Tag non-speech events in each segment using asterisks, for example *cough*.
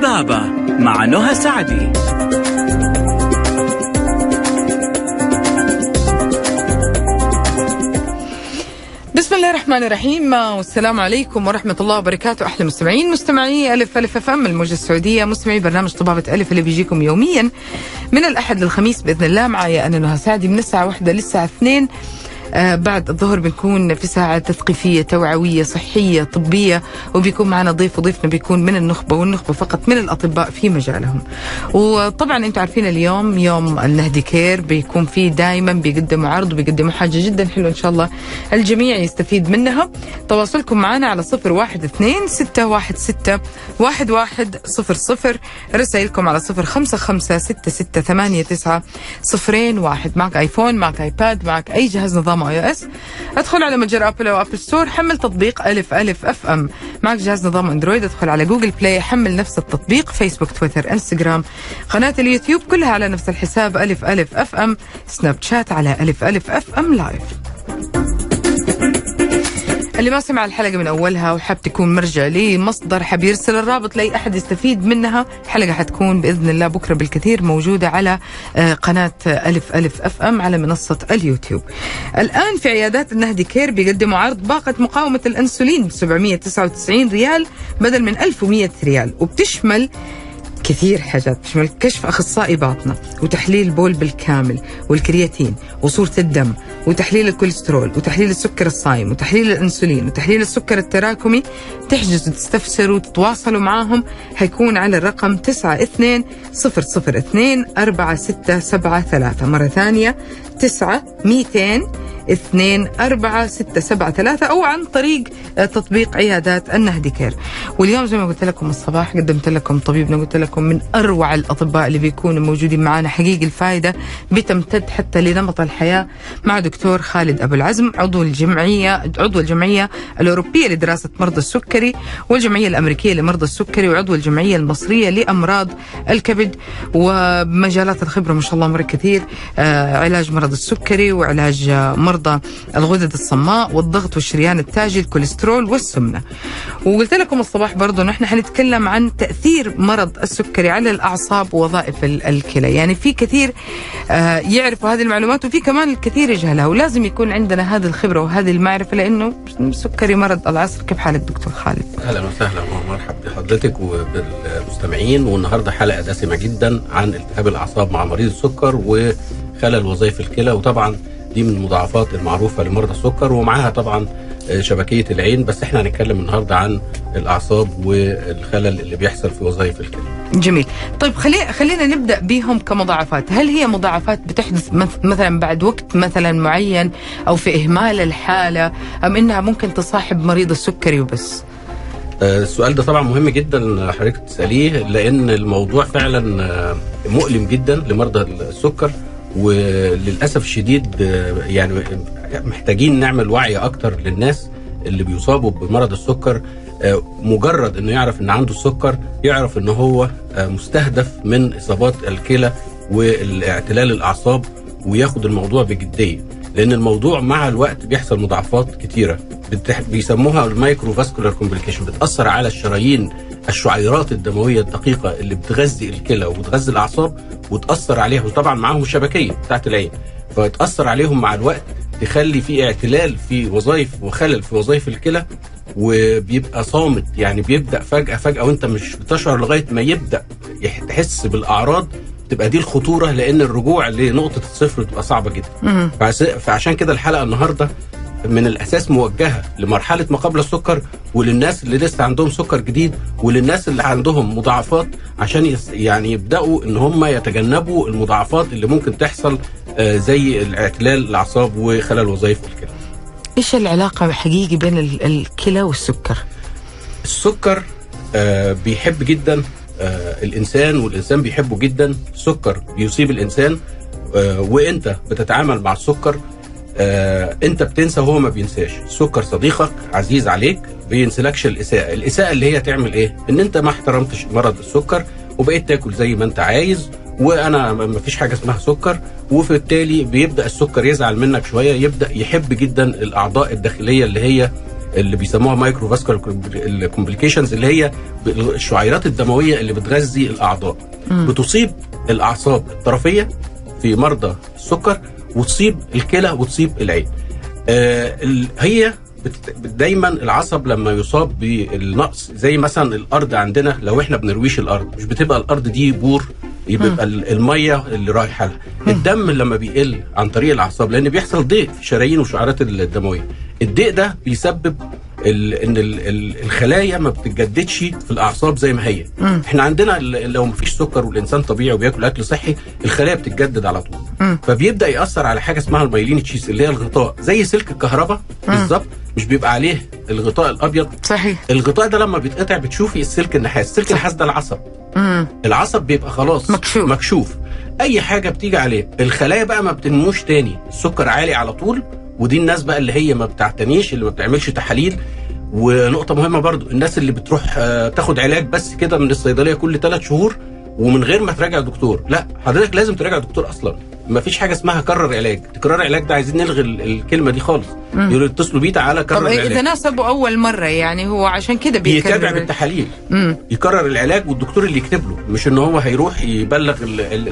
طبابة مع نهى سعدي. الله الرحمن الرحيم. والسلام عليكم ورحمة الله وبركاته. أحلى مستمعين مستمعي ألف ألف أف أم الموجة السعودية مستمعي برنامج طبابة ألف اللي بيجيكم يوميا من الأحد للخميس بإذن الله. معي أنا نهى سعدي من الساعة واحدة للساعة اثنين. بعد الظهر بنكون في ساعة تثقيفية توعوية صحية طبية وبيكون معنا ضيف وضيفنا بيكون من النخبة والنخبة فقط من الأطباء في مجالهم. وطبعا أنتم عارفين اليوم يوم النهدي كير بيكون فيه دائما بيقدموا عرض وبيقدموا حاجة جدا حلوة إن شاء الله الجميع يستفيد منها. تواصلكم معنا على صفر واحد اثنين ستة واحد ستة واحد واحد صفر صفر. رسائلكم على صفر خمسة خمسة ستة ستة ثمانية تسعة صفرين واحد. معك آيفون معك آيباد معك أي جهاز نظام آي أو إس. أدخل على متجر أبل أو أبل ستور حمل تطبيق ألف ألف أف أم. معك جهاز نظام أندرويد أدخل على جوجل بلاي حمل نفس التطبيق فيسبوك تويتر إنستغرام. قناة اليوتيوب كلها على نفس الحساب ألف ألف أف أم. سناب شات على ألف ألف أف أم لايف اللي ما سمع الحلقة من أولها وحاب تكون مرجع لمصدر حاب يرسل الرابط لأي أحد يستفيد منها الحلقة حتكون بإذن الله بكرة بالكثير موجودة على آه، قناة ألف ألف أف أم على منصة اليوتيوب. الآن في عيادات النهدي كير بيقدموا عرض باقة مقاومة الأنسولين ب 799 ريال بدل من 1100 ريال وبتشمل كثير حاجات بتشمل كشف أخصائي باطنة وتحليل بول بالكامل والكرياتينين وصورة الدم وتحليل الكوليسترول وتحليل السكر الصايم وتحليل الإنسولين وتحليل السكر التراكمي تحجزوا تستفسروا تتواصلوا معاهم حيكون على الرقم 92 002 4673 مرة ثانية 9 200 اثنين أربعة ستة سبعة ثلاثة أو عن طريق آه، تطبيق عيادات النهدي كير واليوم زي ما قلت لكم الصباح قدمت لكم طبيبنا قلت لكم من أروع الأطباء اللي بيكونوا موجودين معنا حقيقي الفائدة بتمتد حتى لنمط الحياة مع دكتور خالد أبو العزم عضو الجمعية عضو الجمعية الأوروبية لدراسة مرضى السكري والجمعية الأمريكية لمرضى السكري وعضو الجمعية المصرية لأمراض الكبد ومجالات الخبرة ما شاء الله مرة كثير آه، علاج مرض السكري وعلاج مرضى الغدد الصماء والضغط والشريان التاجي الكوليسترول والسمنة. وقلت لكم الصباح برضو نحن حنتكلم عن تأثير مرض السكري على الأعصاب ووظائف ال- الكلى. يعني في كثير آه، يعرفوا هذه المعلومات وفي كمان الكثير يجهلها. ولازم يكون عندنا هذه الخبرة وهذه المعرفة لأنه السكري مرض العصر كيف حالك دكتور خالد؟ أهلا وسهلا ومرحب بحضرتك وبالمستمعين. والنهاردة حلقة دسمة جدا عن التهاب الأعصاب مع مريض السكر وخلل وظائف الكلى وطبعا دي من المضاعفات المعروفة لمرضى السكر ومعاها طبعا آه، شبكية العين. بس إحنا هنتكلم النهارده عن الأعصاب والخلل اللي بيحصل في وظائف الكلى. جميل. طيب خلي خلينا نبدأ بهم كمضاعفات. هل هي مضاعفات بتحدث مث- مثلا بعد وقت مثلا معين أو في إهمال الحالة أم إنها ممكن تصاحب مريض السكري وبس؟ آه، السؤال ده طبعا مهم جدا حضرتك تسأليه لأن الموضوع فعلا آه، مؤلم جدا لمرضى السكر. وللأسف الشديد يعني محتاجين نعمل وعي أكتر للناس اللي بيصابوا بمرض السكر آه، مجرد إنه يعرف إن عنده السكر يعرف إن هو آه، مستهدف من إصابات الكلى والاعتلال الأعصاب وياخد الموضوع بجدية لأن الموضوع مع الوقت بيحصل مضاعفات كتيرة. بيسموها ال micro vascular complication بتأثر على الشرايين الشعيرات الدموية الدقيقة اللي بتغذي الكلى وبتغذي الأعصاب وتأثر عليها وطبعا معاهم الشبكية بتاعت العين. فتاثر عليهم مع الوقت تخلي في اعتلال في وظائف وخلل في وظائف الكلى وبيبقى صامت. يعني بيبدأ فجأة فجأة وانت مش بتشعر لغاية ما يبدأ تحس بالأعراض تبقى دي الخطورة لأن الرجوع لنقطة الصفر تبقى صعبة جدا. فعشان كده الحلقة النهارده من الأساس موجهة لمرحلة ما قبل السكر وللناس اللي لسه عندهم سكر جديد وللناس اللي عندهم مضاعفات عشان يعني يبدأوا إن هم يتجنبوا المضاعفات اللي ممكن تحصل آه، زي الاعتلال الأعصاب وخلل وظائف الكلى. إيش العلاقة حقيقي بين ال- الكلى والسكر السكر آه، بيحب جدا آه، الإنسان والإنسان بيحبه جدا السكر بيصيب الإنسان وإنت بتتعامل مع السكر آه، انت بتنسى وهو ما بينساش. السكر صديقك عزيز عليك بينسلكش الإساءة. الإساءة اللي هي تعمل إيه؟ إن أنت ما احترمتش مرض السكر وبقيت تاكل زي ما أنت عايز وأنا ما فيش حاجة اسمها سكر وفي التالي بيبدأ السكر يزعل منك شوية يبدأ يحب جدا الأعضاء الداخلية اللي هي اللي بيسموها micro vascular complications اللي هي الشعيرات الدموية اللي بتغذي الأعضاء. بتصيب الأعصاب الطرفية في مرضى السكر وتصيب الكلى وتصيب العين. آه هي دايما العصب لما يصاب بالنقص زي مثلا الأرض عندنا لو إحنا بنرويهاش الأرض مش بتبقى الأرض دي بور يبقى ال- المية اللي رايحة لها الدم لما بيقل عن طريق الأعصاب لأن بيحصل ضيق في الشرايين والشعيرات الدموية. الضيق ده بيسبب ال إن ال ال الخلايا ما بتتجددش في الأعصاب زي ما هي. إحنا عندنا لو ما فيش سكر والإنسان طبيعي وبياكل أكل صحي الخلايا بتتجدد على طول. فبيبدأ يأثر على حاجة اسمها المايلين تشيز اللي هي الغطاء. زي سلك الكهرباء. بالظبط. مش بيبقى عليه الغطاء الأبيض. صحيح. الغطاء ده لما بيتقطع بتشوفي السلك النحاس. السلك النحاس ده العصب. مم. العصب بيبقى خلاص. مكشوف. مكشوف. أي حاجة بتيجي عليه. الخلايا بقى ما بتنموش تاني. السكر عالي على طول ودي الناس بقى اللي هي ما بتعتنيش اللي ما بتعملش تحاليل. ونقطة مهمة برضو الناس اللي بتروح آه، تاخد علاج بس كده من الصيدلية كل ثلاث شهور ومن غير ما تراجع دكتور. لا حضرتك لازم تراجع دكتور أصلا. ما فيش حاجة اسمها كرر علاج. تكرار علاج ده عايزين نلغي ال- الكلمة دي خالص. يقولوا اتصلوا بيه تعالى طب كرر إيه العلاج. إذا ناسبه أول مرة يعني هو عشان كده بيتابع بالتحاليل. يكرر العلاج والدكتور اللي يكتب له. مش إن هو هيروح يبلغ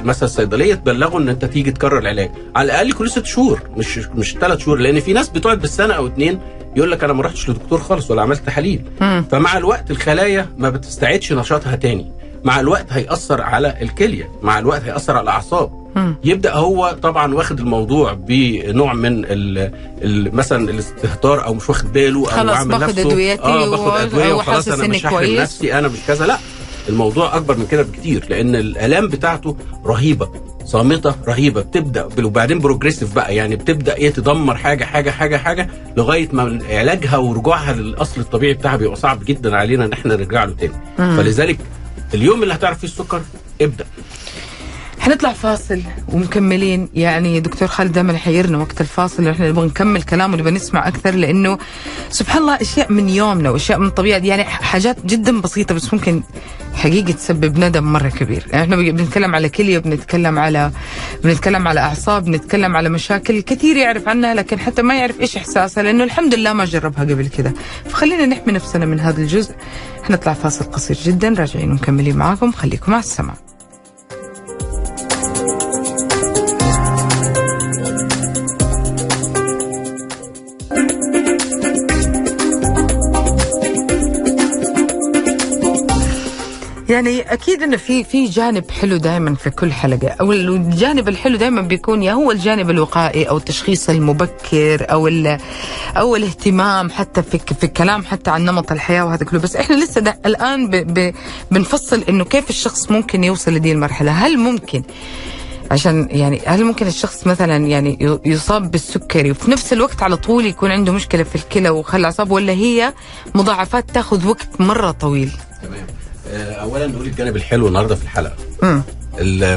مثلا الصيدلية تبلغه إن أنت تيجي تكرر العلاج. على الأقل كل ست شهور مش مش ثلاث شهور. لأن في ناس بتقعد بالسنة أو اتنين يقول لك أنا ما رحتش لدكتور خالص ولا عملت تحاليل. فمع الوقت الخلايا ما بتستعيدش نشاطها تاني. مع الوقت هيأثر على الكلية مع الوقت هيأثر على الأعصاب. مم. يبدأ هو طبعا واخد الموضوع بنوع من ال ال مثلا الاستهتار أو مش واخد باله أو خلاص عامل باخد نفسه. أدويتي آه باخد أدوية وخلاص أنا مش كويس. نفسي أنا مش كذا. لا الموضوع أكبر من كده بكتير لأن الألام بتاعته رهيبة صامتة رهيبة. بتبدأ وبعدين بروجريسيف بقى يعني بتبدأ إيه تدمر حاجة حاجة حاجة حاجة لغاية ما علاجها ورجوعها للأصل الطبيعي بتاعها بيبقى صعب جدا علينا إن إحنا نرجع له تاني. فلذلك اليوم اللي هتعرف فيه السكر ابدأ. حنطلع فاصل ومكملين. يعني دكتور خالد دائما يحيرنا وقت الفاصل إحنا نبغى نكمل كلام ونبغى نسمع أكثر لأنه سبحان الله أشياء من يومنا وأشياء من الطبيعه دي يعني حاجات جدا بسيطة بس ممكن حقيقة تسبب ندم مرة كبير. يعني إحنا بنتكلم على كلية بنتكلم على بنتكلم على أعصاب بنتكلم على مشاكل كثير يعرف عنها لكن حتى ما يعرف إيش إحساسها لأنه الحمد لله ما جربها قبل كده. فخلينا نحمي نفسنا من هذا الجزء. حنطلع فاصل قصير جدا راجعين ومكملين معاكم. خليكم مع السماء يعني أكيد إنه في في جانب حلو دائما في كل حلقة. أو الجانب الحلو دائما بيكون يا هو الجانب الوقائي أو التشخيص المبكر أو أو الاهتمام حتى في في الكلام حتى عن نمط الحياة وهذا كله. بس إحنا لسه ده الآن ب ب بنفصل إنه كيف الشخص ممكن يوصل لدي المرحلة؟ هل ممكن؟ عشان يعني هل ممكن الشخص مثلا يعني يصاب بالسكري وفي نفس الوقت على طول يكون عنده مشكلة في الكلى وخلع اعصاب ولا هي مضاعفات تأخذ وقت مرة طويل؟ تمام. اولا نقول الجانب الحلو النهارده في الحلقة.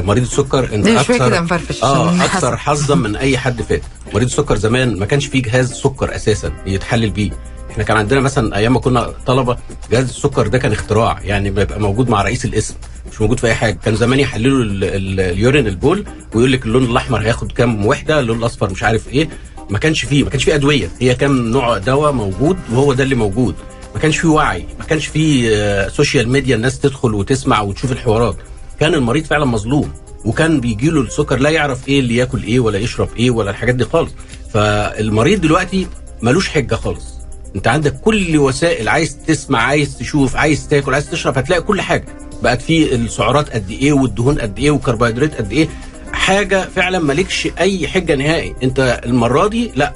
مريض السكر انت أكثر كده آه *laughs* أكثر. حظا من أي حد فات. مريض السكر زمان ما كانش فيه جهاز سكر أساسا يتحلل بيه. إحنا كان عندنا مثلا أيام ما كنا طلبة جهاز السكر ده كان اختراع يعني بيبقى موجود مع رئيس القسم مش موجود في أي حاجة. كان زمان يحللوا ال- ال- اليورين البول ويقول لك اللون الأحمر هياخد كام وحدة اللون الأصفر مش عارف إيه. ما كانش فيه ما كانش فيه أدوية. هي كام نوع دواء موجود وهو ده اللي موجود. ما كانش فيه وعي ما كانش فيه آه، social media الناس تدخل وتسمع وتشوف الحوارات. كان المريض فعلا مظلوم وكان بيجي له السكر لا يعرف إيه اللي ياكل إيه ولا يشرب إيه ولا الحاجات دي خالص. فالمريض دلوقتي ملوش حجة خالص. أنت عندك كل وسائل عايز تسمع عايز تشوف عايز تاكل عايز تشرب هتلاقي كل حاجة. بقت في السعرات قد إيه والدهون قد إيه والكربوهيدرات قد إيه. حاجة فعلا مالكش أي حجة نهائي. أنت المرة دي لا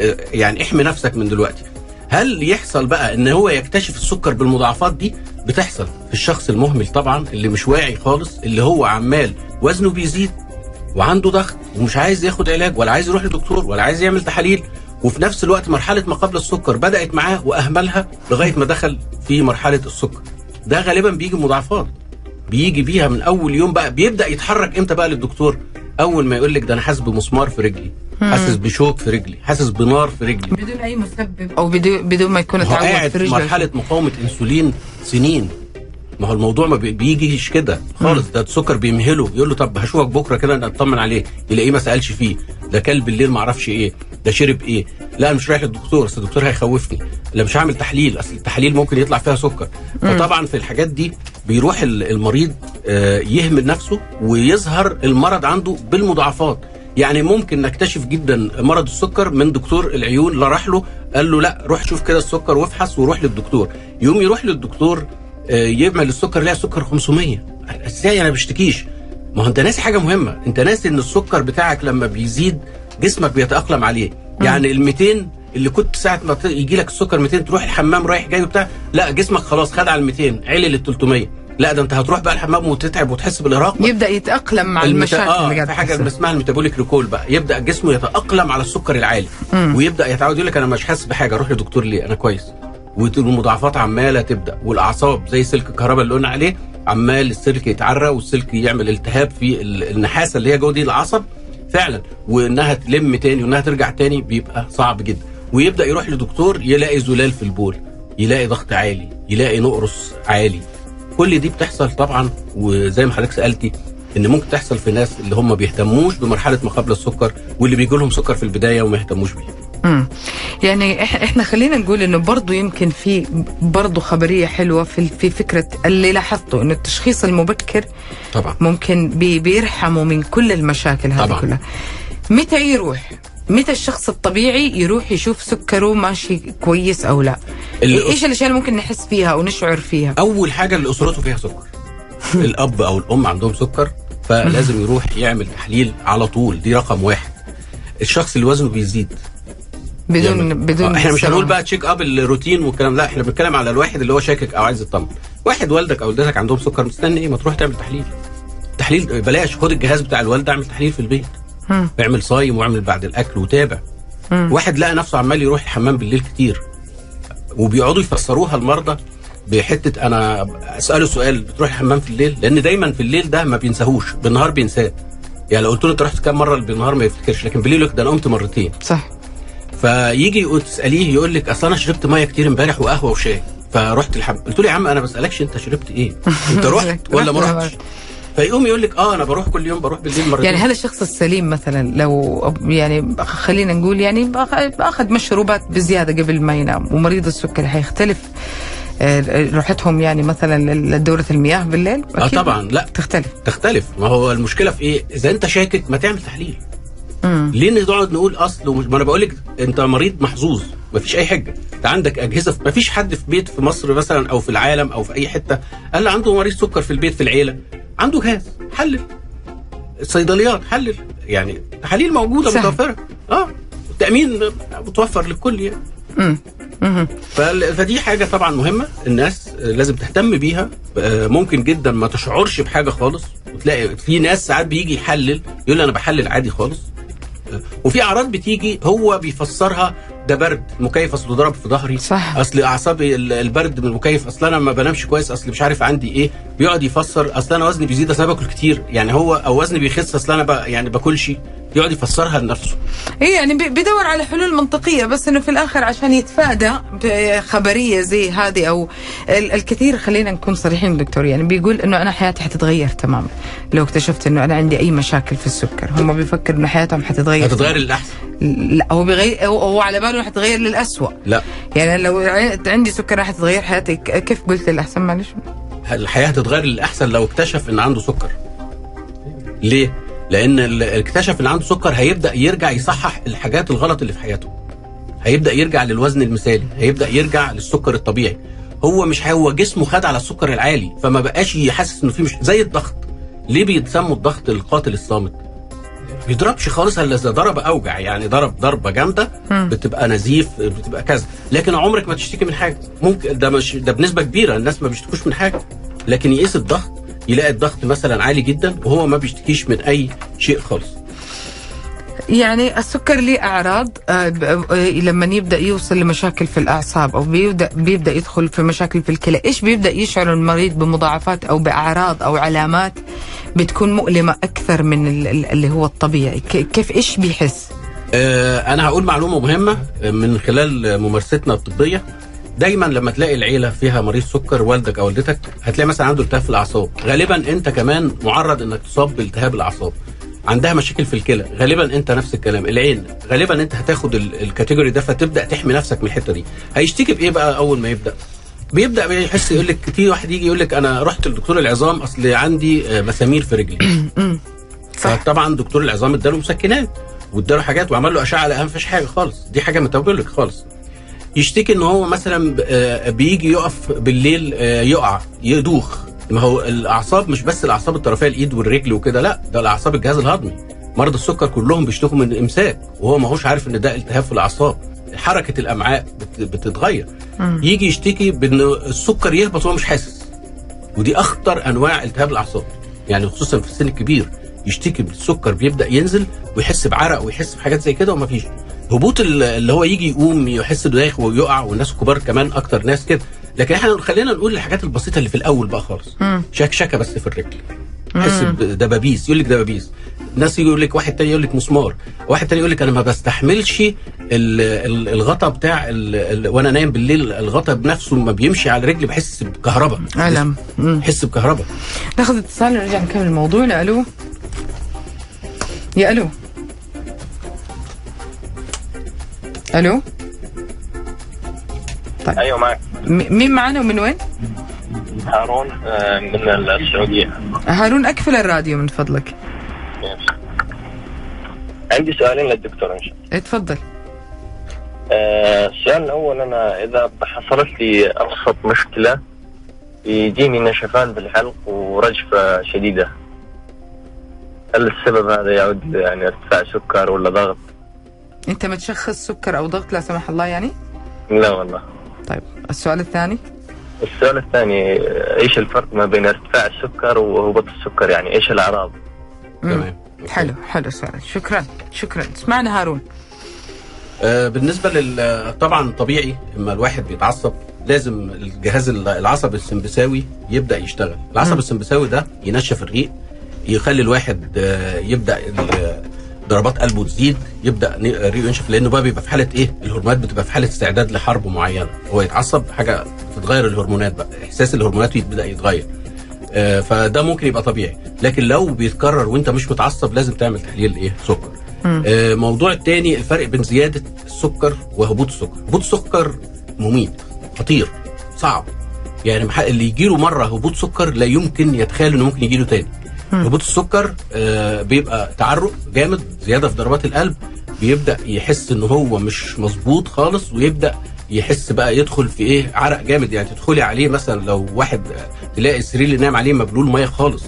آه، يعني احمي نفسك من دلوقتي. هل يحصل بقى إن هو يكتشف السكر بالمضاعفات دي؟ بتحصل في الشخص المهمل طبعا اللي مش واعي خالص اللي هو عمال وزنه بيزيد وعنده ضغط ومش عايز ياخد علاج ولا عايز يروح لدكتور ولا عايز يعمل تحاليل وفي نفس الوقت مرحلة ما قبل السكر بدأت معاه وأهملها لغاية ما دخل في مرحلة السكر. ده غالبا بيجي مضاعفات. بيجي بيها من أول يوم بقى بيبدأ يتحرك إمتى بقى للدكتور؟ أول ما يقول لك ده أنا حاسس بمسمار في رجلي. حاسس بشوك في رجلي حاسس بنار في رجلي. بدون أي مسبب. أو بدون بدون ما يكون هو تعود قاعد في رجله. مرحلة مقاومة إنسولين سنين. ما هو الموضوع ما بي- بيجيش كده؟ خالص ده السكر بيمهله. يقول له طب هشوفك بكرة كده أطمن عليه. يلاقيه ما سألش فيه. ده كل بالليل ما أعرفش إيه. ده شرب إيه. لا أنا مش رايح للدكتور. أصل الدكتور هيخوفني. لا مش هعمل تحليل. أصل التحاليل ممكن يطلع فيها سكر. فطبعا في الحاجات دي بيروح ال- المريض آه، يهمل نفسه ويظهر المرض عنده بالمضاعفات. يعني ممكن نكتشف جدا مرض السكر من دكتور العيون لا راح له قال له لا روح شوف كده السكر وافحص وروح للدكتور. يوم يروح للدكتور آه، يعمل السكر يلاقي السكر 500 إزاي أنا بشتكيش؟ ما هو أنت ناسي حاجة مهمة. أنت ناسي إن السكر بتاعك لما بيزيد جسمك بيتأقلم عليه. يعني ال 200 اللي كنت ساعة ما يجي لك السكر 200 تروح الحمام رايح جاي وبتاع لا جسمك خلاص خد على ال 200 علل ال 300 لا ده انت هتروح بقى الحمام وتتعب وتحس بالارهاق يبدأ يتأقلم مع المشاكل آه اللي في قاعد حاجة. اسمها الميتابوليك ريكول بقى. يبدأ جسمه يتأقلم على السكر العالي. ويبدأ يتعود يقول لك أنا مش حاسس بحاجة أروح لدكتور ليه؟ أنا كويس. والمضاعفات عمالة تبدأ. والأعصاب زي سلك الكهرباء اللي قلنا عليه عمال السلك يتعرى والسلك يعمل التهاب في ال- النحاسة اللي هي جوه دي العصب فعلا. وإنها تلم تاني وإنها ترجع تاني بيبقى صعب جدا. ويبدأ يروح لدكتور يلاقي زلال في البول يلاقي ضغط عالي يلاقي نقرس عالي. كل دي بتحصل طبعا وزي ما حضرتك سألتي إن ممكن تحصل في ناس اللي هم بيهتموش بمرحلة ما قبل السكر واللي بيجي لهم سكر في البداية وما يهتموش بيه مم. يعني إحنا خلينا نقول إنه برضه يمكن في برضه خبرية حلوة في في فكرة اللي لاحظته انه التشخيص المبكر طبعا ممكن بي بيرحمه من كل المشاكل هذه طبعاً. كلها متى يروح متى الشخص الطبيعي يروح يشوف سكره ماشي كويس أو لا؟ ال- إيش الأشياء اللي ممكن نحس فيها أو نشعر فيها؟ أول حاجة اللي أسرته فيها سكر. *laughs* الأب أو الأم عندهم سكر فلازم يروح يعمل تحليل على طول. دي رقم واحد. الشخص اللي وزنه بيزيد. بدون يعمل- بدون آه، إحنا مش هنقول. بقى check up الروتين والكلام لا إحنا بنتكلم على الواحد اللي هو شاكك أو عايز يطمن واحد والدك أو والدتك عندهم سكر مستني إيه؟ ما تروح تعمل تحليل. تحليل بلاش خد الجهاز بتاع الوالده اعمل تحليل في البيت. مم. اعمل صايم واعمل بعد الأكل وتابع. مم. واحد لقى نفسه عمال يروح الحمام بالليل كتير. وبيقعدوا يفسروها المرضى بحتة أنا أسأله سؤال بتروح الحمام في الليل؟ لأن دايما في الليل ده ما بينساهوش بالنهار بينساه. يعني لو قلت له أنت رحت كام مرة بالنهار ما يفتكرش لكن بالليل يقول ده أنا قمت مرتين. صح. فيجي تسأليه يقول لك أصل أنا شربت مية كتير امبارح وقهوة وشاي فرحت الحمام. قلت له يا عم أنا بسألكش أنت شربت إيه؟ أنت *laughs* رحت ولا ما رحتش؟ فيقوم يقول لك آه أنا بروح كل يوم بروح بالليل مرتين. يعني هل الشخص السليم مثلا لو يعني خلينا نقول يعني اخذ مشروبات بزيادة قبل ما ينام ومريض السكري حيختلف آه، روحتهم يعني مثلا لدورة المياه بالليل آه أكيد طبعا لا. تختلف. تختلف. ما هو المشكلة في إيه؟ إذا أنت شاكك ما تعمل تحليل. مم. ليه نقعد نقول أصل ومش ما أنا بقول لك أنت مريض محظوظ ما فيش أي حاجة أنت عندك أجهزة ما فيش حد في بيت في مصر مثلا أو في العالم أو في أي حتة قال عنده مريض سكر في البيت في العيلة عنده جهاز حلل الصيدليات حلل يعني تحاليل موجودة سهل. متوفرة آه التامين متوفر للكل يعني مم. مم. فدي حاجة طبعا مهمة الناس لازم تهتم بيها آه، ممكن جدا ما تشعرش بحاجة خالص وتلاقي في ناس ساعات بيجي يحلل يقول أنا بحلل عادي خالص وفي أعراض بتيجي هو بيفسرها ده برد مكيف اصله ضرب في ظهري. صح. أصل أعصابي ال- البرد من المكيف أصل أنا ما بنامش كويس أصل مش عارف عندي إيه. بيقعد يفسر أصل أنا وزني بيزيد أصل أنا باكل كتير. يعني هو أو وزني بيخس أصل أنا يعني باكلش. يقعد يفسرها لنفسه. إيه يعني بي- بيدور على حلول منطقية بس إنه في الآخر عشان يتفادى خبريه زي هذه أو ال- الكثير خلينا نكون صريحين دكتور. يعني بيقول إنه أنا حياتي حتتغير تماما. لو اكتشفت إنه أنا عندي أي مشاكل في السكر هم بيفكروا إنه حياتهم حتتغير. هتتغير للأحسن. لا هو بيغير هو على باله حتتغير للأسوأ. لا. يعني لو عندي سكر راح تتغير حياتي. كيف قلت للأحسن؟ معلش. الحياة هتتغير للأحسن لو اكتشف إن عنده سكر. ليه؟ لأن اللي اكتشف ان عنده سكر هيبدأ يرجع يصحح الحاجات الغلط اللي في حياته. هيبدأ يرجع للوزن المثالي هيبدأ يرجع للسكر الطبيعي. هو مش هو جسمه خد على السكر العالي فما بقاش يحسس إنه في مش زي الضغط. ليه بيتسموا الضغط القاتل الصامت؟ بيضربش خالص إلا إذا ضرب أوجع يعني ضرب ضربة جامدة بتبقى نزيف بتبقى كذا. لكن عمرك ما تشتكي من حاجة. ممكن ده مش ده بنسبة كبيرة الناس ما بيشتكوش من حاجة. لكن يقيس الضغط يلاقي الضغط مثلا عالي جدا وهو ما بيشتكيش من أي شيء خالص. يعني السكر ليه أعراض؟ آه، ب- آه، لما يبدأ يوصل لمشاكل في الأعصاب أو بيبدا بيبدأ يدخل في مشاكل في الكلى إيش بيبدأ يشعر المريض بمضاعفات أو بأعراض أو علامات بتكون مؤلمة أكثر من ال- ال- اللي هو الطبيعي؟ كيف إيش بيحس؟ آه، أنا هقول معلومة مهمة آه، من خلال آه، ممارستنا الطبية. دايما لما تلاقي العيلة فيها مريض سكر والدك أو والدتك هتلاقي مثلا عنده التهاب في الأعصاب. غالبا أنت كمان معرض إنك تصاب بالتهاب الأعصاب. عندها مشاكل في الكلى. غالبا أنت نفس الكلام. العين. غالبا أنت هتاخد ال- الكاتيجوري ده فتبدأ تحمي نفسك من الحتة دي. هيشتكي بإيه بقى أول ما يبدأ؟ بيبدأ بيحس يقول لك في واحد يجي يقول لك أنا رحت لدكتور العظام أصل عندي آه، مسامير في رجلي. *clears throat* صح. فطبعا دكتور العظام اداله مسكنات واداله حاجات وعمل له أشعة لقى مفيش حاجة خالص. دي حاجة ميتابوليك خالص. يشتكي إن هو مثلا آه، بيجي يقف بالليل آه، يقع يدوخ. ما هو الأعصاب مش بس الأعصاب الطرفية الإيد والرجل وكده لا ده الأعصاب الجهاز الهضمي. مرضى السكر كلهم بيشتكوا من الامساك وهو ما هوش عارف إن ده التهاب في الأعصاب. حركة الأمعاء بت- بتتغير. يجي يشتكي بإن السكر يهبط وهو مش حاسس. ودي أخطر أنواع التهاب الأعصاب. يعني خصوصا في السن الكبير يشتكي بالسكر بيبدأ ينزل ويحس بعرق ويحس بحاجات زي كده ومفيش هبوط ال- اللي هو يجي يقوم يحس انه دايخ ويقع والناس الكبار كمان أكتر ناس كده. لكن إحنا خلينا نقول الحاجات البسيطة اللي في الأول بقى خالص. شكشكه بس في الرجل. تحس بدبابيس يقول لك دبابيس ناس يقول لك واحد تاني يقول لك مسمار. واحد تاني يقول لك أنا ما بستحملش ال- ال- الغطا بتاع ال- وأنا نايم بالليل الغطا بنفسه ما بيمشي على رجلي بحس بكهرباء. ألم. بحس بكهرباء. ناخذ اتصال ونرجع نكمل موضوعنا ألو يا ألو. ألو؟ أيوه معك مين معنا ومن وين؟ هارون آه، من السعودية. هارون أكفل الراديو من فضلك. عندي سؤالين للدكتور إن شاء الله. اتفضل. آه، السؤال الأول أنا إذا حصلت لي أبسط مشكلة يجيني نشفان بالحلق ورجفة شديدة هل السبب هذا يعود يعني ارتفاع سكر ولا ضغط؟ أنت متشخص سكر أو ضغط لا سمح الله يعني؟ لا والله. طيب السؤال الثاني؟ السؤال الثاني إيش الفرق ما بين ارتفاع السكر وهبوط السكر؟ يعني إيش الأعراض؟ تمام. حلو حلو سؤال شكرا شكرا. اسمعنا هارون. آه، بالنسبة لل طبعا طبيعي إما الواحد بيتعصب لازم الجهاز العصبي السمبثاوي يبدأ يشتغل. العصب السمبثاوي ده ينشف الريق يخلي الواحد آه، يبدأ ضربات قلبه تزيد يبدأ ريقه ينشف لأنه بقى بيبقى في حالة إيه؟ الهرمونات بتبقى في حالة استعداد لحرب معينة. هو يتعصب حاجة بتتغير الهرمونات بقى إحساس الهرمونات يبدأ يتغير. آه، فده ممكن يبقى طبيعي. لكن لو بيتكرر وأنت مش متعصب لازم تعمل تحليل إيه؟ سكر. آه، موضوع التاني الفرق بين زيادة السكر وهبوط السكر. هبوط السكر مميت خطير صعب. يعني اللي يجيله مرة هبوط سكر لا يمكن يتخيل إنه ممكن يجيله تاني. هبوط السكر آه، بيبقى تعرق جامد زيادة في ضربات القلب بيبدأ يحس إن هو مش مظبوط خالص ويبدأ يحس بقى يدخل في إيه عرق جامد. يعني تدخلي عليه مثلا لو واحد تلاقي السرير اللي نايم عليه مبلول مية خالص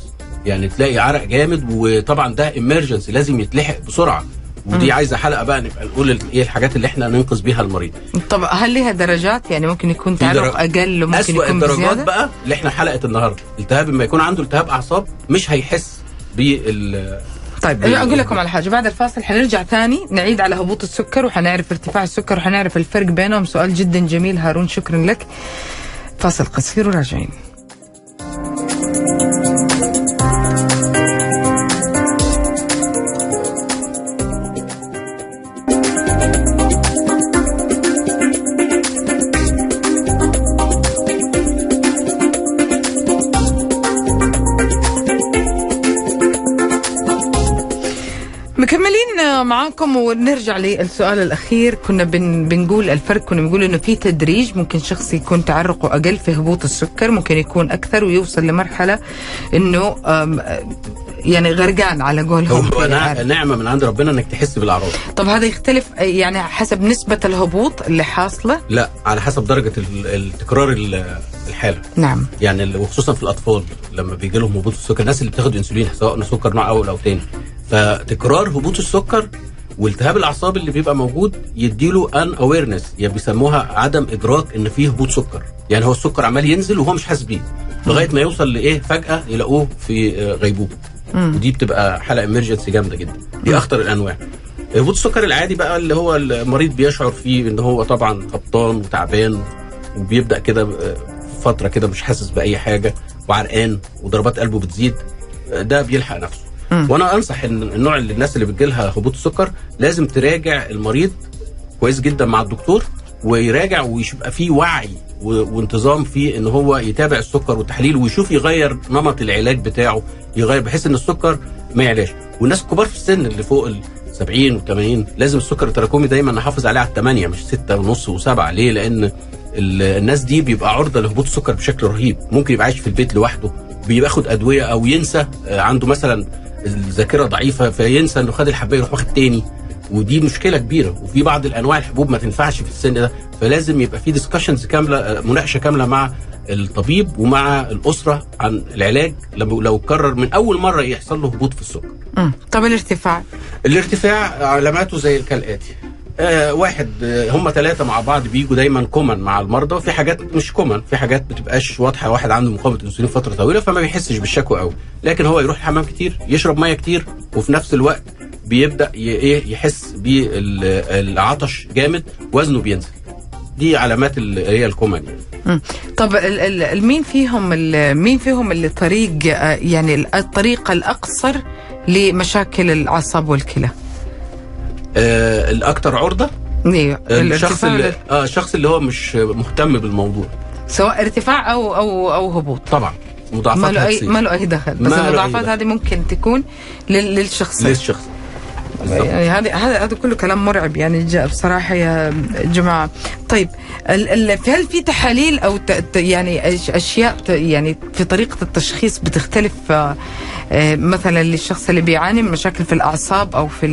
يعني تلاقي عرق جامد وطبعا ده امرجنسي لازم يتلحق بسرعة. ودي عايزة حلقة بقى نبقى نقول إيه الحاجات اللي إحنا ننقذ بيها المريض. طب هل لها درجات؟ يعني ممكن يكون تعرق أقل وممكن أسوأ يكون الدرجات بزيادة؟ بقى اللي إحنا حلقة النهارده. التهاب لما يكون عنده التهاب أعصاب مش هيحس بال طيب أقول لكم على حاجة. بعد الفاصل حنرجع ثاني نعيد على هبوط السكر وحنعرف ارتفاع السكر وحنعرف الفرق بينهم. سؤال جدا جميل هارون شكرا لك. فاصل قصير وراجعين. معاكم ونرجع للسؤال الأخير. كنا بن بنقول الفرق كنا بنقول إنه في تدريج ممكن شخص يكون تعرقه أقل في هبوط السكر ممكن يكون أكثر ويوصل لمرحلة إنه يعني غرقان على قولهم هو. نعمة من عند ربنا إنك تحس بالاعراض طب هذا يختلف يعني حسب نسبة الهبوط اللي حاصلة؟ لا على حسب درجة ال- التكرار ال- الحالة. نعم. يعني وخصوصا في الأطفال لما بيجي لهم هبوط السكر الناس اللي بتاخد إنسولين سواء سكر نوع أول أو تاني فتكرار هبوط السكر والتهاب الأعصاب اللي بيبقى موجود يديله ان اويرنس يعني بيسموها عدم إدراك إن فيه هبوط سكر. يعني هو السكر عمال ينزل وهو مش حاسس بيه لغاية ما يوصل لإيه؟ فجأة يلاقوه في آه، غيبوبة. ودي بتبقى حالة امرجنسي جامدة جدا. دي أخطر الأنواع. هبوط السكر العادي بقى اللي هو المريض بيشعر فيه إن هو طبعا هبطان وتعبان وبيبدأ كده آه، فترة كده مش حاسس بأي حاجة وعرقان وضربات قلبه بتزيد آه، ده بيلحق نفسه. وأنا انصح ان النوع اللي الناس اللي بتجيلها هبوط السكر لازم تراجع المريض كويس جدا مع الدكتور ويراجع ويبقى فيه وعي وانتظام في ان هو يتابع السكر والتحليل ويشوف يغير نمط العلاج بتاعه يغير بحيث ان السكر ما يعلاش. والناس الكبار في السن اللي فوق ال 70 و 80 لازم السكر التراكمي دايما نحافظ عليه على 8 مش 6 ونص و7 ليه؟ لأن ال- الناس دي بيبقى عرضة لهبوط السكر بشكل رهيب. ممكن يبقى عايش في البيت لوحده بياخد أدوية أو ينسى آه، عنده مثلا الذاكرة ضعيفة فينسى إنه خد الحباية يروح واخد تاني. ودي مشكلة كبيرة. وفي بعض الأنواع الحبوب ما تنفعش في السن ده. فلازم يبقى في ديسكشنز كاملة آه، مناقشة كاملة مع الطبيب ومع الأسرة عن العلاج. لو لو قرر من أول مرة يحصل له هبوط في السكر. طب الارتفاع؟ الارتفاع علاماته زي كالاتي آه واحد آه هم ثلاثة مع بعض بيجوا دايما common مع المرضى وفي حاجات مش common في حاجات بتبقاش واضحة واحد عنده مقاومة انسولين فترة طويلة فما بيحسش بالشكوى قوي لكن هو يروح الحمام كتير يشرب مية كتير وفي نفس الوقت بيبدأ ي- إيه يحس بالعطش جامد وزنه بينزل دي علامات اللي هي ال common يعني. طب مين فيهم مين فيهم اللي طريق آه، يعني ال- الطريقة الأقصر لمشاكل الأعصاب والكلى؟ آه الاكثر عرضة؟ أيوه الشخص اللي آه الشخص اللي هو مش مهتم بالموضوع. سواء ارتفاع أو أو أو هبوط. طبعا. ما مضاعفات له اي. ما له أي دخل. بس ما المضاعفات. هذه ممكن تكون لل- للشخص للشخص. يعني هذا هذا هذا كله كلام مرعب يعني بصراحة يا جماعة. طيب ال ال هل في تحاليل أو يعني أشياء يعني في طريقة التشخيص بتختلف آه، آه، مثلا للشخص اللي بيعاني من مشاكل في الأعصاب أو في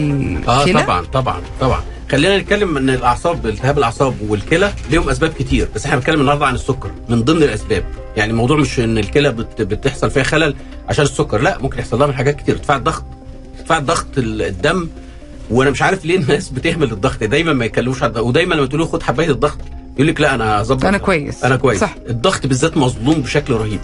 آه الكلى طبعا طبعا طبعا. خلينا نتكلم إن الأعصاب التهاب الأعصاب والكلى ليهم أسباب كتير بس إحنا بنتكلم النهارده عن السكر من ضمن الأسباب. يعني الموضوع مش إن الكلى بت بتحصل فيها خلل عشان السكر لا ممكن يحصل لها من حاجات كتير ارتفاع الضغط. ارتفاع الضغط ال- الدم وأنا مش عارف ليه الناس بتهمل الضغط. دايما ما يتكلموش عن الضغط ودايما لما تقول له خد حباية الضغط يقول لك لا أنا هظبط أنا كويس. أنا كويس. صح. الضغط بالذات مظلوم بشكل رهيب.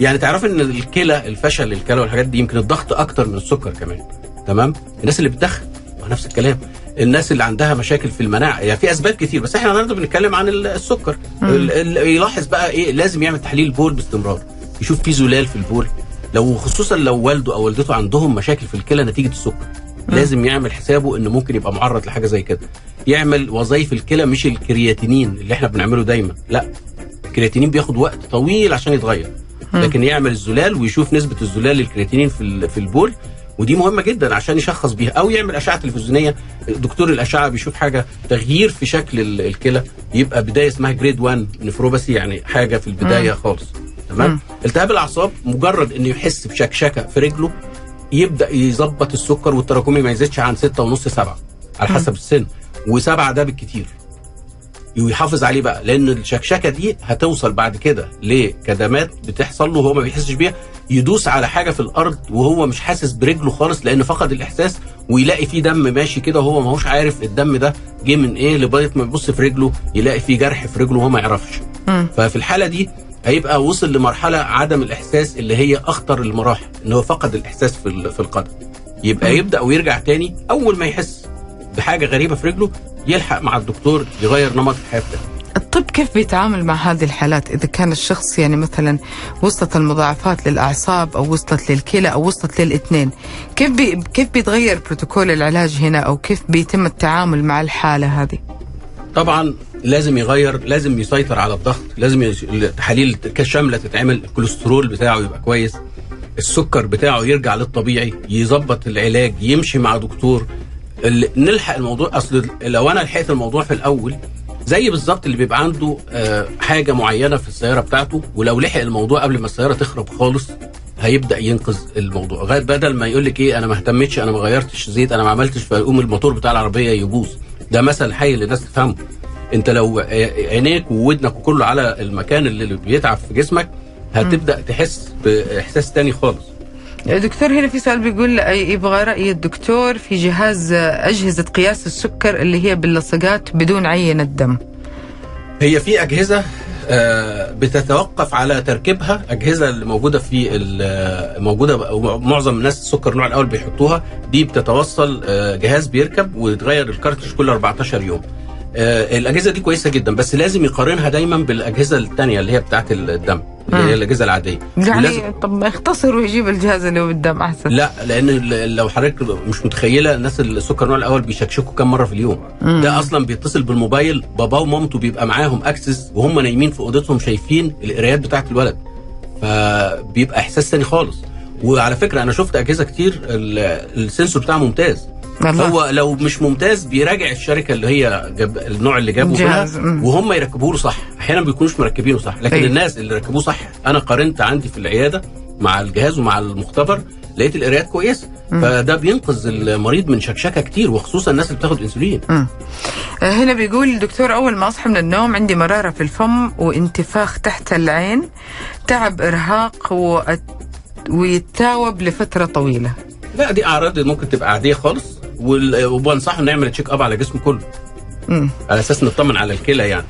يعني تعرف إن الكلى الفشل الكلى والحاجات دي يمكن الضغط أكتر من السكر كمان. تمام؟ الناس اللي بتدخن نفس الكلام. الناس اللي عندها مشاكل في المناعة يعني في أسباب كتير بس إحنا النهارده بنتكلم عن ال- السكر. ال- ال- يلاحظ بقى إيه لازم يعمل تحليل بول باستمرار. يشوف في زلال في البول. لو خصوصا لو والده أو والدته عندهم مشاكل في الكلى نتيجة السكر لازم يعمل حسابه إنه ممكن يبقى معرض لحاجة زي كده. يعمل وظائف الكلى مش الكرياتينين اللي إحنا بنعمله دايما لأ الكرياتينين بياخد وقت طويل عشان يتغير. لكن يعمل الزلال ويشوف نسبة الزلال للكرياتينين في في البول ودي مهمة جدا عشان يشخص بيها أو يعمل أشعة تلفزيونية. دكتور الأشعة بيشوف حاجة تغيير في شكل ال- الكلى يبقى بداية اسمها grade 1 nephropathy يعني حاجة في البداية خالص. تمام؟ التهاب الأعصاب مجرد إنه يحس بشكشكة في رجله يبدأ يظبط السكر والتراكمي ما يزيدش عن 6 ونص 7 على حسب السن وسبعة ده بالكتير. ويحافظ عليه بقى لأن الشكشكة دي هتوصل بعد كده لكدمات بتحصل له وهو ما بيحسش بيها يدوس على حاجة في الأرض وهو مش حاسس برجله خالص لأن فقد الإحساس ويلاقي فيه دم ماشي كده وهو ما هوش عارف الدم ده جه من إيه لغايه ما يبص في رجله يلاقي فيه جرح في رجله وهو ما يعرفش. ففي الحالة دي هيبقى وصل لمرحلة عدم الإحساس اللي هي أخطر المراحل إن هو فقد الإحساس في في القدم يبقى يبدأ ويرجع تاني أول ما يحس بحاجة غريبة في رجله يلحق مع الدكتور يغير نمط الحياة بتاعه. الطب كيف بيتعامل مع هذه الحالات؟ إذا كان الشخص يعني مثلا وصلت المضاعفات للأعصاب أو وصلت للكلى أو وصلت للاثنين كيف بي كيف بيتغير بروتوكول العلاج هنا أو كيف بيتم التعامل مع الحالة هذه؟ طبعا لازم يغير لازم يسيطر على الضغط لازم التحاليل كشامله تتعمل الكوليسترول بتاعه يبقى كويس السكر بتاعه يرجع للطبيعي يظبط العلاج يمشي مع دكتور. نلحق الموضوع أصل لو أنا لحقت الموضوع في الأول زي بالظبط اللي بيبقى عنده آه، حاجة معينة في السيارة بتاعته ولو لحق الموضوع قبل ما السيارة تخرب خالص هيبدأ ينقذ الموضوع. غير بدل ما يقول لك إيه أنا ما اهتمتش أنا ما غيرتش زيت أنا ما عملتش فيقوم الموتور بتاع العربية يبوظ ده مثل حي للناس تفهمه. انت لو عينيك وودنك وكله على المكان اللي بيتعب في جسمك هتبدأ تحس بإحساس تاني خالص. دكتور هنا في سؤال بيقول يبغى رأي الدكتور في جهاز أجهزة قياس السكر اللي هي باللصقات بدون عينة دم هي في أجهزة آه، بتتوقف على تركيبها أجهزة اللي موجودة في ال- موجودة معظم الناس السكر النوع الأول بيحطوها دي بتتوصل آه، جهاز بيركب ويتغير الكارتريج كل 14 يوم. آه، الأجهزة دي كويسة جدا بس لازم يقارنها دايما بالأجهزة الثانية اللي هي بتاعه الدم اللي هي. الأجهزة العادية. يعني ولازم- طب ما يختصر ويجيب الجهاز اللي قدام أحسن. لا لأن لو حضرتك مش متخيلة الناس السكر النوع الأول بيشكشكوا كام مرة في اليوم. مم. ده أصلا بيتصل بالموبايل باباه ومامته بيبقى معاهم أكسس وهم نايمين في أوضتهم شايفين القرايات بتاعت الولد. فبيبقى إحساس تاني خالص. وعلى فكرة أنا شفت أجهزة كتير ال- السنسور بتاعها ممتاز. والله. هو لو مش ممتاز بيراجع الشركة اللي هي جاب النوع اللي جابه منها مم. وهم يركبوه له صح أحيانا بيكونوش مركبينه صح لكن أيوة. الناس اللي ركبوه صح أنا قارنت عندي في العيادة مع الجهاز ومع المختبر لقيت القرايات كويسة فده بينقذ المريض من شكشكة كتير وخصوصا الناس اللي بتاخد إنسولين مم. آه، هنا بيقول الدكتور أول ما أصحى من النوم عندي مرارة في الفم وانتفاخ تحت العين تعب إرهاق وأت... ويتثاوب لفترة طويلة لا دي أعراض ممكن تبقى عادية خالص وبنصحه نعمل check up على جسمه كله مم. على أساس نطمن على الكلى يعني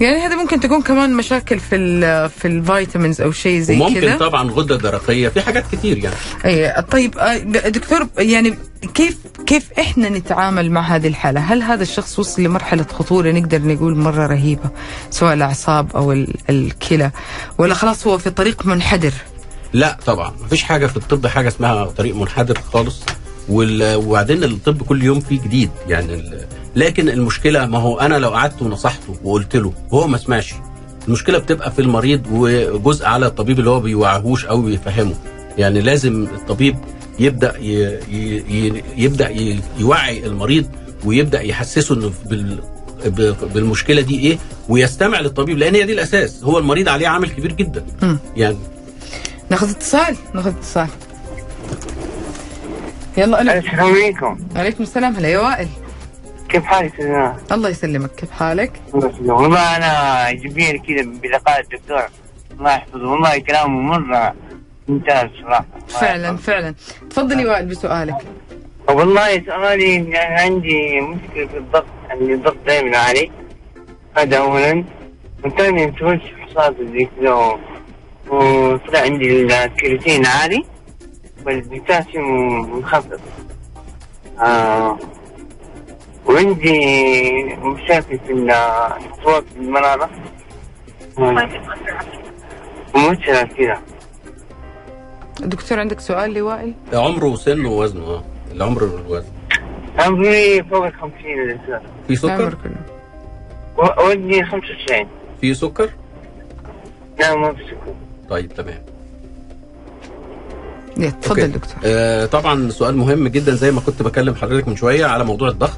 يعني هذا ممكن تكون كمان مشاكل في ال في الفيتامينز أو شيء زي وممكن كذا طبعا غدة درقية في حاجات كتير يعني أي طيب آه، دكتور يعني كيف كيف إحنا نتعامل مع هذه الحالة؟ هل هذا الشخص وصل لمرحلة خطورة نقدر نقول مرة رهيبة سواء الأعصاب أو ال- الكلى ولا خلاص هو في طريق منحدر؟ لا طبعا مفيش حاجة في الطب حاجة اسمها طريق منحدر خالص وبعدين الطب كل يوم فيه جديد يعني لكن المشكلة ما هو أنا لو قعدت ونصحته وقلت له وهو ما سمعش المشكلة بتبقى في المريض وجزء على الطبيب اللي هو بيوعهوش أو بيفهمه يعني لازم الطبيب يبدأ ي... ي... ي... يبدأ. يوعي المريض ويبدأ يحسسه إنه بالمشكلة دي إيه ويستمع للطبيب لأن هي دي الأساس هو المريض عليه عامل كبير جدا. يعني ناخذ اتصال ناخذ اتصال يلا ألو. السلام عليكم. عليكم السلام. هلا يا وائل. كيف حالك يا الله يسلمك. كيف حالك؟ والله أنا جميل كذا بلقاء الدكتور. الله يحفظه. والله كلامه مرة ممتاز صراحة. فعلا. فعلا. تفضل يا وائل بسؤالك. والله سؤالي عندي مشكلة في الضغط عندي الضغط دائما عالي هذا اولا. وثانيا مسويت فحوصات زي كذا وطلع عندي الكرياتين عالي. والبوتاسيوم منخفض آه وعندي مشاكل في الخطوات في المرارة ومشكلة كذا دكتور عندك سؤال لوائل؟ عمره وسنه ووزنه آه. العمر والوزن. عمري فوق الخمسين الإنسان في العمر سكر وزني خمسة وتسعين. في سكر؟ لا ما في سكر. طيب تمام. يا، تفضل okay. دكتور آه طبعا سؤال مهم جدا زي ما كنت بكلم حضرتك من شوية على موضوع الضغط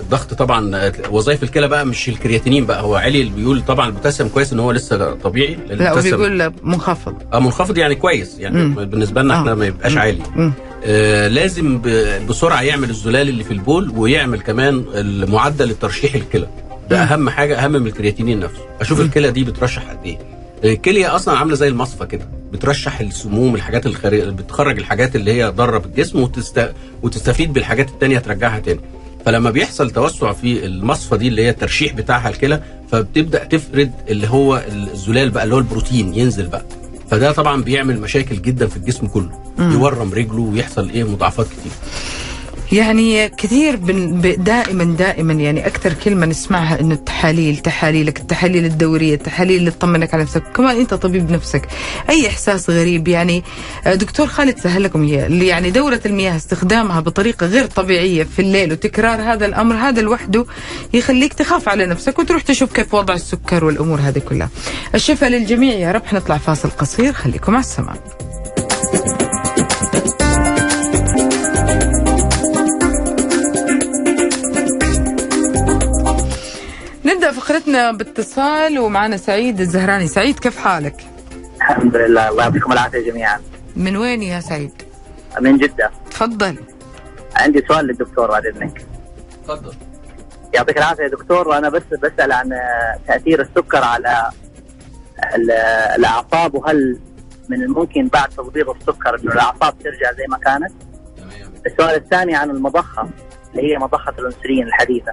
الضغط طبعا آه، وظائف الكلى بقى مش الكرياتينين بقى هو علي اللي بيقول طبعا البوتاسيوم كويس إن هو لسه طبيعي لا البوتاسيوم- وبيقول منخفض آه منخفض يعني كويس يعني مم. بالنسبة لنا إحنا آه. ما يبقاش مم. عالي مم. آه لازم بسرعة يعمل الزلال اللي في البول ويعمل كمان المعدل الترشيح الكلى ده. أهم حاجة أهم من الكرياتينين نفسه أشوف الكلى دي بترشح قد إيه الكليه أصلا عاملة زي المصفى كده بترشح السموم الحاجات الخارجيه بتخرج الحاجات اللي هي ضاره بالجسم وتست... وتستفيد بالحاجات التانية ترجعها تاني. فلما بيحصل توسع في المصفى دي اللي هي الترشيح بتاعها الكلى فبتبدأ تفرد اللي هو الزلال بقى اللي هو البروتين ينزل بقى. فده طبعا بيعمل مشاكل جدا في الجسم كله يورم رجله ويحصل إيه مضاعفات كتير. يعني كثير بن- دائما دائما يعني أكثر كلمة نسمعها إنه التحاليل تحاليلك التحاليل الدورية التحاليل اللي تطمنك على نفسك. كمان أنت طبيب نفسك. أي إحساس غريب يعني. دكتور خالد سهل لكم يعني دورة المياه استخدامها بطريقة غير طبيعية في الليل وتكرار هذا الأمر هذا لوحده يخليك تخاف على نفسك وتروح تشوف كيف وضع السكر والأمور هذه كلها. الشفاء للجميع يا رب. حنطلع فاصل قصير. خليكم على السماء نبدأ فقرتنا باتصال ومعنا سعيد الزهراني. سعيد كيف حالك؟ الحمد لله الله يعطيكم العافية جميعا. من وين يا سعيد؟ من جدة. تفضل. عندي سؤال للدكتور بعد إذنك. اتفضل يعطيك العافية يا دكتور وأنا بس بسأل عن تأثير السكر على ال- الأعصاب وهل من الممكن بعد تضبيط السكر إنه الأعصاب ترجع زي ما كانت؟ تمام. السؤال الثاني عن المضخة اللي هي مضخة الأنسولين الحديثة.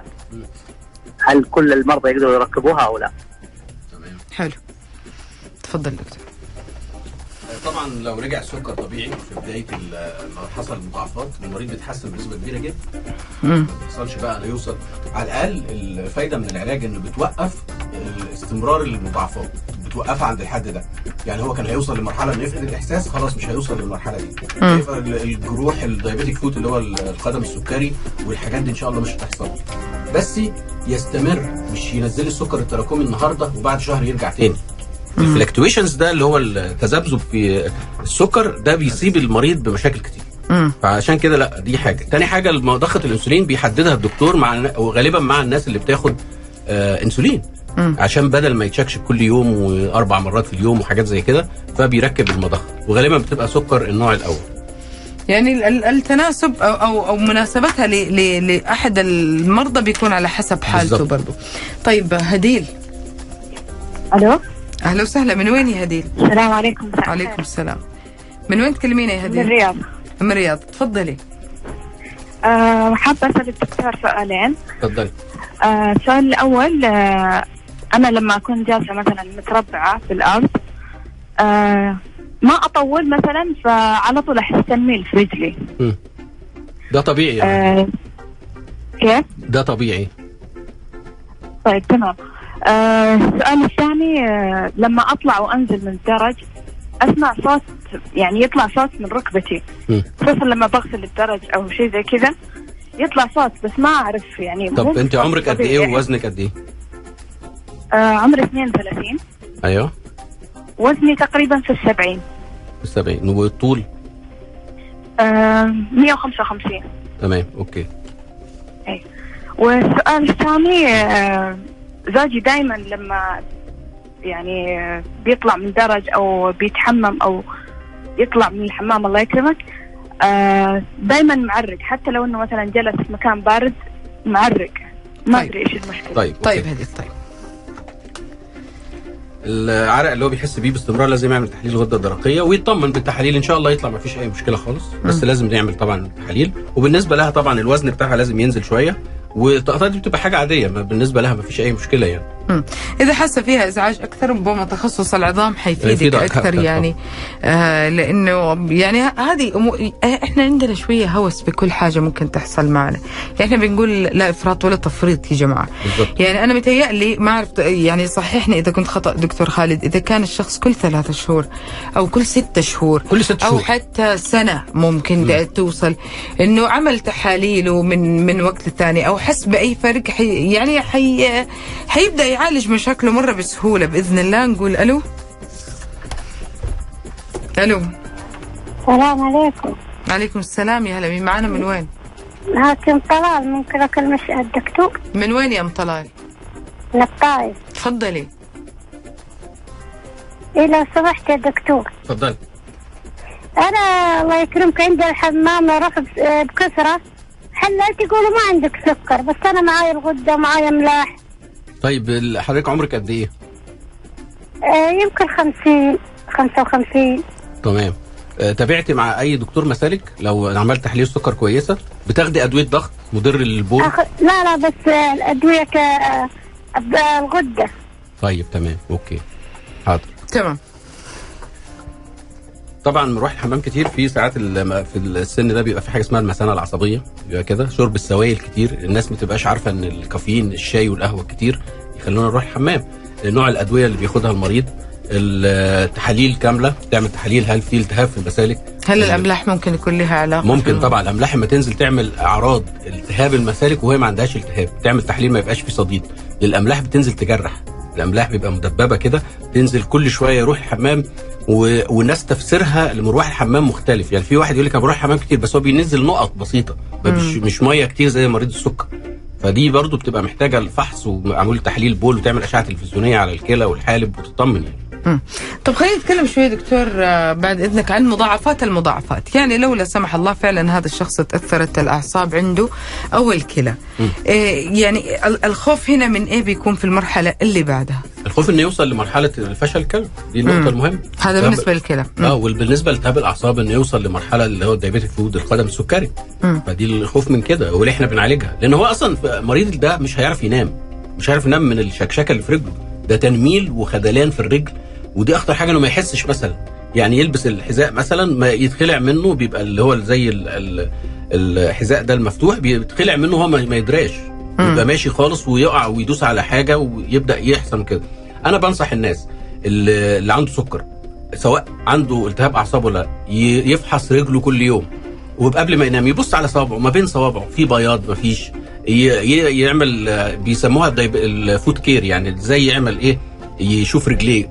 هل كل المرضى يقدروا يركبوها أو لا؟ حلو تفضل دكتور طبعا لو رجع السكر طبيعي في بداية ما حصل مضاعفات المريض بيتحسن بنسبة كبيرة جدا. ما بيحصلش بقى لا يوصل. على الأقل الفايدة من العلاج انه بتوقف استمرار المضاعفات بتوقفها عند الحد ده. يعني هو كان هيوصل لمرحلة إنه يفقد الإحساس خلاص مش هيوصل للمرحلة دي. الجروح ال diabetic foot اللي هو القدم السكري والحاجات دي إن شاء الله مش هتحصل. بس يستمر مش ينزل السكر التراكمي النهارده وبعد شهر يرجع تاني. ال fluctuations ده اللي هو التذبذب في السكر ده بيصيب المريض بمشاكل كتير. مم. فعشان كده لا دي حاجة. تاني حاجة ضغط الانسولين بيحددها الدكتور مع وغالبا مع الناس اللي بتاخد آه انسولين. مم. عشان بدل ما يتشكشك كل يوم وأربع مرات في اليوم وحاجات زي كده فبيركب المضخة. وغالبا بتبقى سكر النوع الأول. يعني ال- ال- التناسب أو أو, أو مناسبتها ل- ل- لاحد المرضى بيكون على حسب حالته بالظبط. برضه طيب هديل. ألو؟ أهلا وسهلا من وين يا هديل؟ السلام عليكم مساء عليكم الخير. السلام. من وين تكلمينا يا من هديل الرياض. من الرياض. تفضلي. آه حابة أسأل الدكتور سؤالين. اتفضلي آه السؤال الأول آه أنا لما أكون جالسة مثلا متربعة في الأرض آه ما أطول مثلا فعلى طول أحس تنميل في رجلي. ده طبيعي يعني. آه كيف؟ ده طبيعي. طيب تمام. آه السؤال الثاني آه لما أطلع وأنزل من الدرج أسمع صوت يعني يطلع صوت من ركبتي. خصوصا لما بغسل الدرج أو شيء زي كذا يطلع صوت بس ما أعرف يعني طب أنت عمرك قد إيه طبيعي. ووزنك قد إيه؟ آه عمري 32 أيوه. وزني تقريبا في السبعين. 70 والطول؟ آه 155 تمام أوكي. والسؤال الثاني آه زوجي دائما لما يعني بيطلع من درج أو بيتحمم أو يطلع من الحمام الله يكرمك آه دائما معرق. حتى لو إنه مثلا جلس في مكان بارد معرق. ما طيب. أدري إيش المشكلة. طيب طيب. هديل طيب. العرق اللي هو بيحس بيه باستمرار لازم يعمل تحليل الغده الدرقيه ويطمن بالتحاليل. إن شاء الله يطلع ما فيش أي مشكلة خالص بس مم. لازم نعمل طبعا تحاليل وبالنسبة لها طبعا الوزن بتاعها لازم ينزل شوية. والتقطيع دي بتبقى حاجة عادية بالنسبة لها ما فيش أي مشكلة يعني. إذا حاسة فيها إزعاج أكثر ربما تخصص العظام حيفيدك يفيدك أكثر أكثر يعني. آه لأنه يعني هذه أمور إحنا عندنا شوية هوس بكل حاجة ممكن تحصل معنا. يعني إحنا بنقول لا إفراط ولا تفريط يا جماعة. بالظبط يعني أنا متهيألي ما اعرف يعني صححني إذا كنت خطأ دكتور خالد إذا كان الشخص كل ثلاثة شهور أو كل ستة شهور كل ست أو شهور. حتى سنة ممكن توصل إنه عمل تحاليله من من وقت للثاني أو حس بأي فرق حي يعني حي حيبدأ يعالج مشاكله مرة بسهولة بإذن الله نقول ألو. ألو. السلام عليكم. عليكم السلام يا هلا مين معنا من وين؟ هاكم طلال ممكن أكلم الدكتور. من وين يا أم طلال؟ من الطائف. تفضلي. إيه لو سمحت يا دكتور. اتفضلي أنا الله يكرمك عندي الحمام أروح آه، بكثرة حللت يقولوا ما عندك سكر بس أنا معايا الغدة معايا ملاح. طيب حضرتك عمرك قد إيه؟ آه، يمكن خمسين خمسة وخمسين. تمام. آه، تابعتي مع أي دكتور مسالك لو عملت تحليل سكر كويسة؟ بتاخدي أدوية ضغط؟ مضر للبول؟ أخ... لا لا بس الأدوية ك- الغدة. طيب تمام. أوكي. حاضر. تمام. طبعا بنروح الحمام كتير في ساعات في السن ده بيبقى في حاجة اسمها المثانة العصبية بيبقى كده شرب السوائل كتير الناس ما تبقاش عارفة إن الكافيين الشاي والقهوة كتير يخلونا نروح الحمام. نوع الأدوية اللي بياخدها المريض التحاليل كاملة تعمل تحاليل هل في التهاب في المسالك؟ هل الأملاح ممكن يكون لها علاقة ممكن في- طبعا الأملاح لما تنزل تعمل أعراض التهاب المسالك وهي ما عندهاش التهاب تعمل تحليل ما يبقاش فيه صديد. الأملاح بتنزل تجرح الأملاح بيبقى مدببة كده تنزل كل شوية يروح الحمام و... والناس تفسيرها لمروح الحمام مختلف. يعني في واحد يقول لك أنا بروح الحمام كتير بس هو بينزل نقط بسيطة. مش, مش مية كتير زي مريض السكر. فدي برضو بتبقى محتاجة الفحص ومعمول تحليل بول وتعمل أشعة تلفزيونية على الكلى والحالب وتطمن يعني. مم. طب خلينا نتكلم شوية دكتور آه، بعد إذنك عن مضاعفات المضاعفات. يعني لو لا سمح الله فعلا هذا الشخص تأثرت الأعصاب عنده أو الكلى. إيه يعني ال- الخوف هنا من إيه بيكون في المرحلة اللي بعدها؟ الخوف إنه يوصل لمرحلة الفشل الكلوي دي النقطه. المهمه هذا بالنسبة للكلى. آه وبالنسبة لالتهاب الأعصاب إنه يوصل لمرحلة اللي هو ال diabetic foot القدم السكري. مم. فدي الخوف من كده واللي إحنا بنعالجها. لأن هو أصلا مريض ده مش هيعرف ينام. مش هيعرف ينام من الشكشكة اللي في رجله. ده تنميل وخدلان في الرجل. ودي اخطر حاجة انه ما يحسش مثلا. يعني يلبس الحذاء مثلا ما يتخلع منه بيبقى اللي هو زي ال ال الحذاء ده المفتوح بيتخلع منه هو ما يدراش. بيبقى ماشي خالص ويقع ويدوس على حاجة ويبدأ يحصل كده. أنا بنصح الناس اللي اللي عنده سكر سواء عنده التهاب أعصاب ولا يفحص رجله كل يوم. وقبل ما ينام يبص على صوابعه ما بين صوابعه في بياض ما فيش. يعمل بيسموها ال foot care يعني إزاي يعمل إيه؟ يشوف رجليه.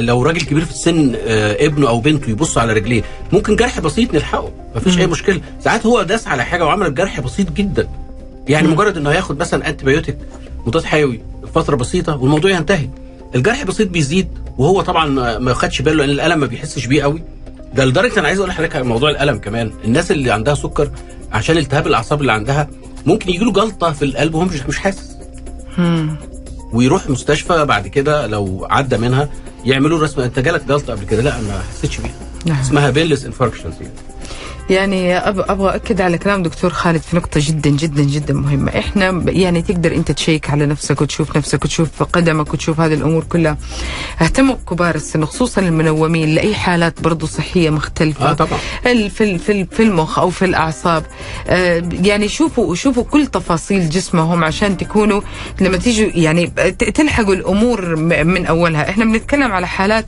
لو راجل كبير في السن آه، ابنه أو بنته يبص على رجليه ممكن جرح بسيط نلحقه مفيش أي مشكلة. ساعات هو داس على حاجة وعمل جرح بسيط جدا. يعني مجرد إنه هياخد مثلا antibiotic مضاد حيوي فترة بسيطة والموضوع ينتهي. الجرح بسيط بيزيد وهو طبعا ما خدش باله لأن الألم ما بيحسش بيه قوي. ده لدرجة أنا عايز أقول لحضرتك موضوع الألم كمان. الناس اللي عندها سكر عشان التهاب الأعصاب اللي عندها ممكن يجي له جلطة في القلب وهو مش مش حاسس. ويروح مستشفى بعد كده لو عدى منها يعملوا رسم أنت جالك جلطة قبل كده؟ لا ما حسيتش بيها. نعم. اسمها painless infarctions يعني. يعني أبغى اكد على كلام دكتور خالد في نقطة جدا جدا جدا مهمة. إحنا يعني تقدر أنت تشيك على نفسك وتشوف نفسك وتشوف قدمك وتشوف هذه الأمور كلها. اهتموا بكبار السن خصوصا المنومين لأي حالات برضو صحية مختلفة. آه طبعا. في في في المخ أو في الأعصاب. آه، يعني شوفوا شوفوا كل تفاصيل جسمهم عشان تكونوا لما تيجوا يعني تلحقوا الأمور من أولها. إحنا بنتكلم على حالات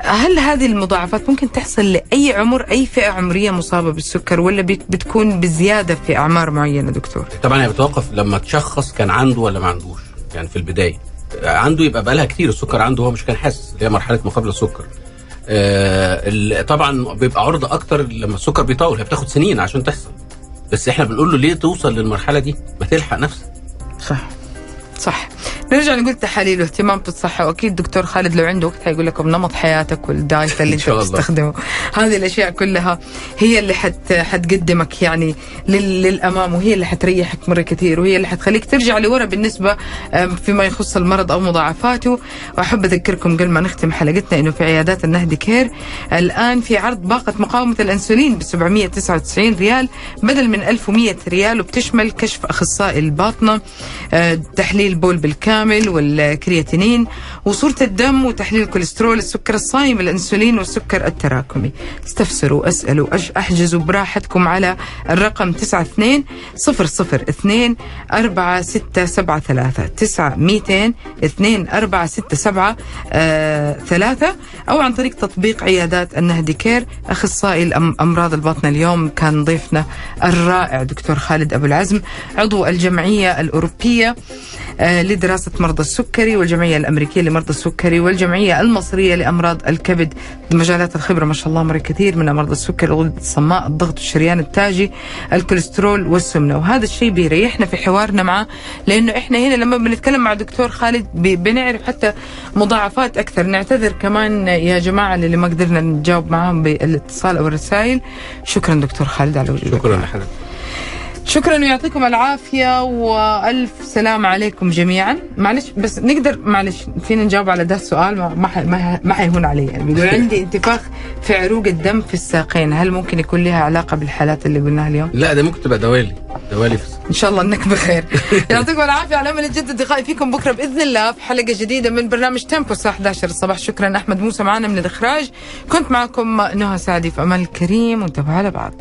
هل هذه المضاعفات ممكن تحصل لأي عمر؟ أي فئة عمرية مصابة بالسكر ولا بت- بتكون بزيادة في أعمار معينة دكتور؟ طبعا هي بتوقف لما تشخص كان عنده ولا ما عندوش؟ يعني في البداية. عنده يبقى بقالها كتير السكر عنده هو مش كان حاسس اللي هي مرحلة ما قبل السكر. آه طبعا بيبقى عرضة أكتر لما السكر بيطول هي بتاخد سنين عشان تحصل. بس إحنا بنقول له ليه توصل للمرحلة دي؟ ما تلحق نفسك. صح. صح. نرجع نقول تحاليل واهتمام بالصحة. وأكيد دكتور خالد لو عنده وقت حيقول لكم نمط حياتك والدايت اللي أنت. بتستخدمه. هذه الأشياء كلها هي اللي حت حتقدمك يعني لل- للأمام وهي اللي حتريحك مرة كثير وهي اللي حتخليك ترجع لورا بالنسبة فيما يخص المرض أو مضاعفاته. وأحب أذكركم قبل ما نختم حلقتنا إنه في عيادات النهدي كير الآن في عرض باقة مقاومة الأنسولين ب 799 ريال بدل من 1100 ريال وبتشمل كشف أخصائي الباطنة آه، تحليل بول بالكامل. والكرياتينين وصورة الدم وتحليل الكوليسترول السكر الصايم الأنسولين والسكر التراكمي. استفسروا أسألوا أج- أحجزوا براحتكم على الرقم 92 002 4673 9 200 2 467 3 أو عن طريق تطبيق عيادات النهدي كير أخصائي أمراض الباطنة اليوم كان ضيفنا الرائع دكتور خالد أبو العزم عضو الجمعية الأوروبية آه، لدراسة مرضى السكري والجمعية الأمريكية لمرضى السكري والجمعية المصرية لأمراض الكبد. مجالات الخبرة ما شاء الله مرة كثير من أمراض السكري الغدة الصماء الضغط الشريان التاجي الكوليسترول والسمنة. وهذا الشيء بيريحنا في حوارنا معه لأنه إحنا هنا لما بنتكلم مع دكتور خالد بنعرف حتى مضاعفات أكثر. نعتذر كمان يا جماعة اللي ما قدرنا نجاوب معاهم بالاتصال أو الرسائل. شكرا دكتور خالد على وجودك. شكرا معنا. شكرا ويعطيكم العافية وألف سلام عليكم جميعا. معلش بس نقدر معلش فينا نجاوب على ده السؤال؟ ما ما, ما, حيهون علي. يعني بيقول عندي انتفاخ في عروق الدم في الساقين. هل ممكن يكون لها علاقة بالحالات اللي قلناها اليوم؟ لا ده ممكن تبقى دوالي. دوالي في إن شاء الله أنك بخير. *laughs* يعطيكم العافية على أمل نجدد لقائي فيكم بكرة بإذن الله في حلقة جديدة من برنامج تيمبو الساعة 11 الصباح. شكرا أحمد موسى معنا من الإخراج. كنت معكم نهى سعدي في أمان الكريم وانتبهوا على بعض.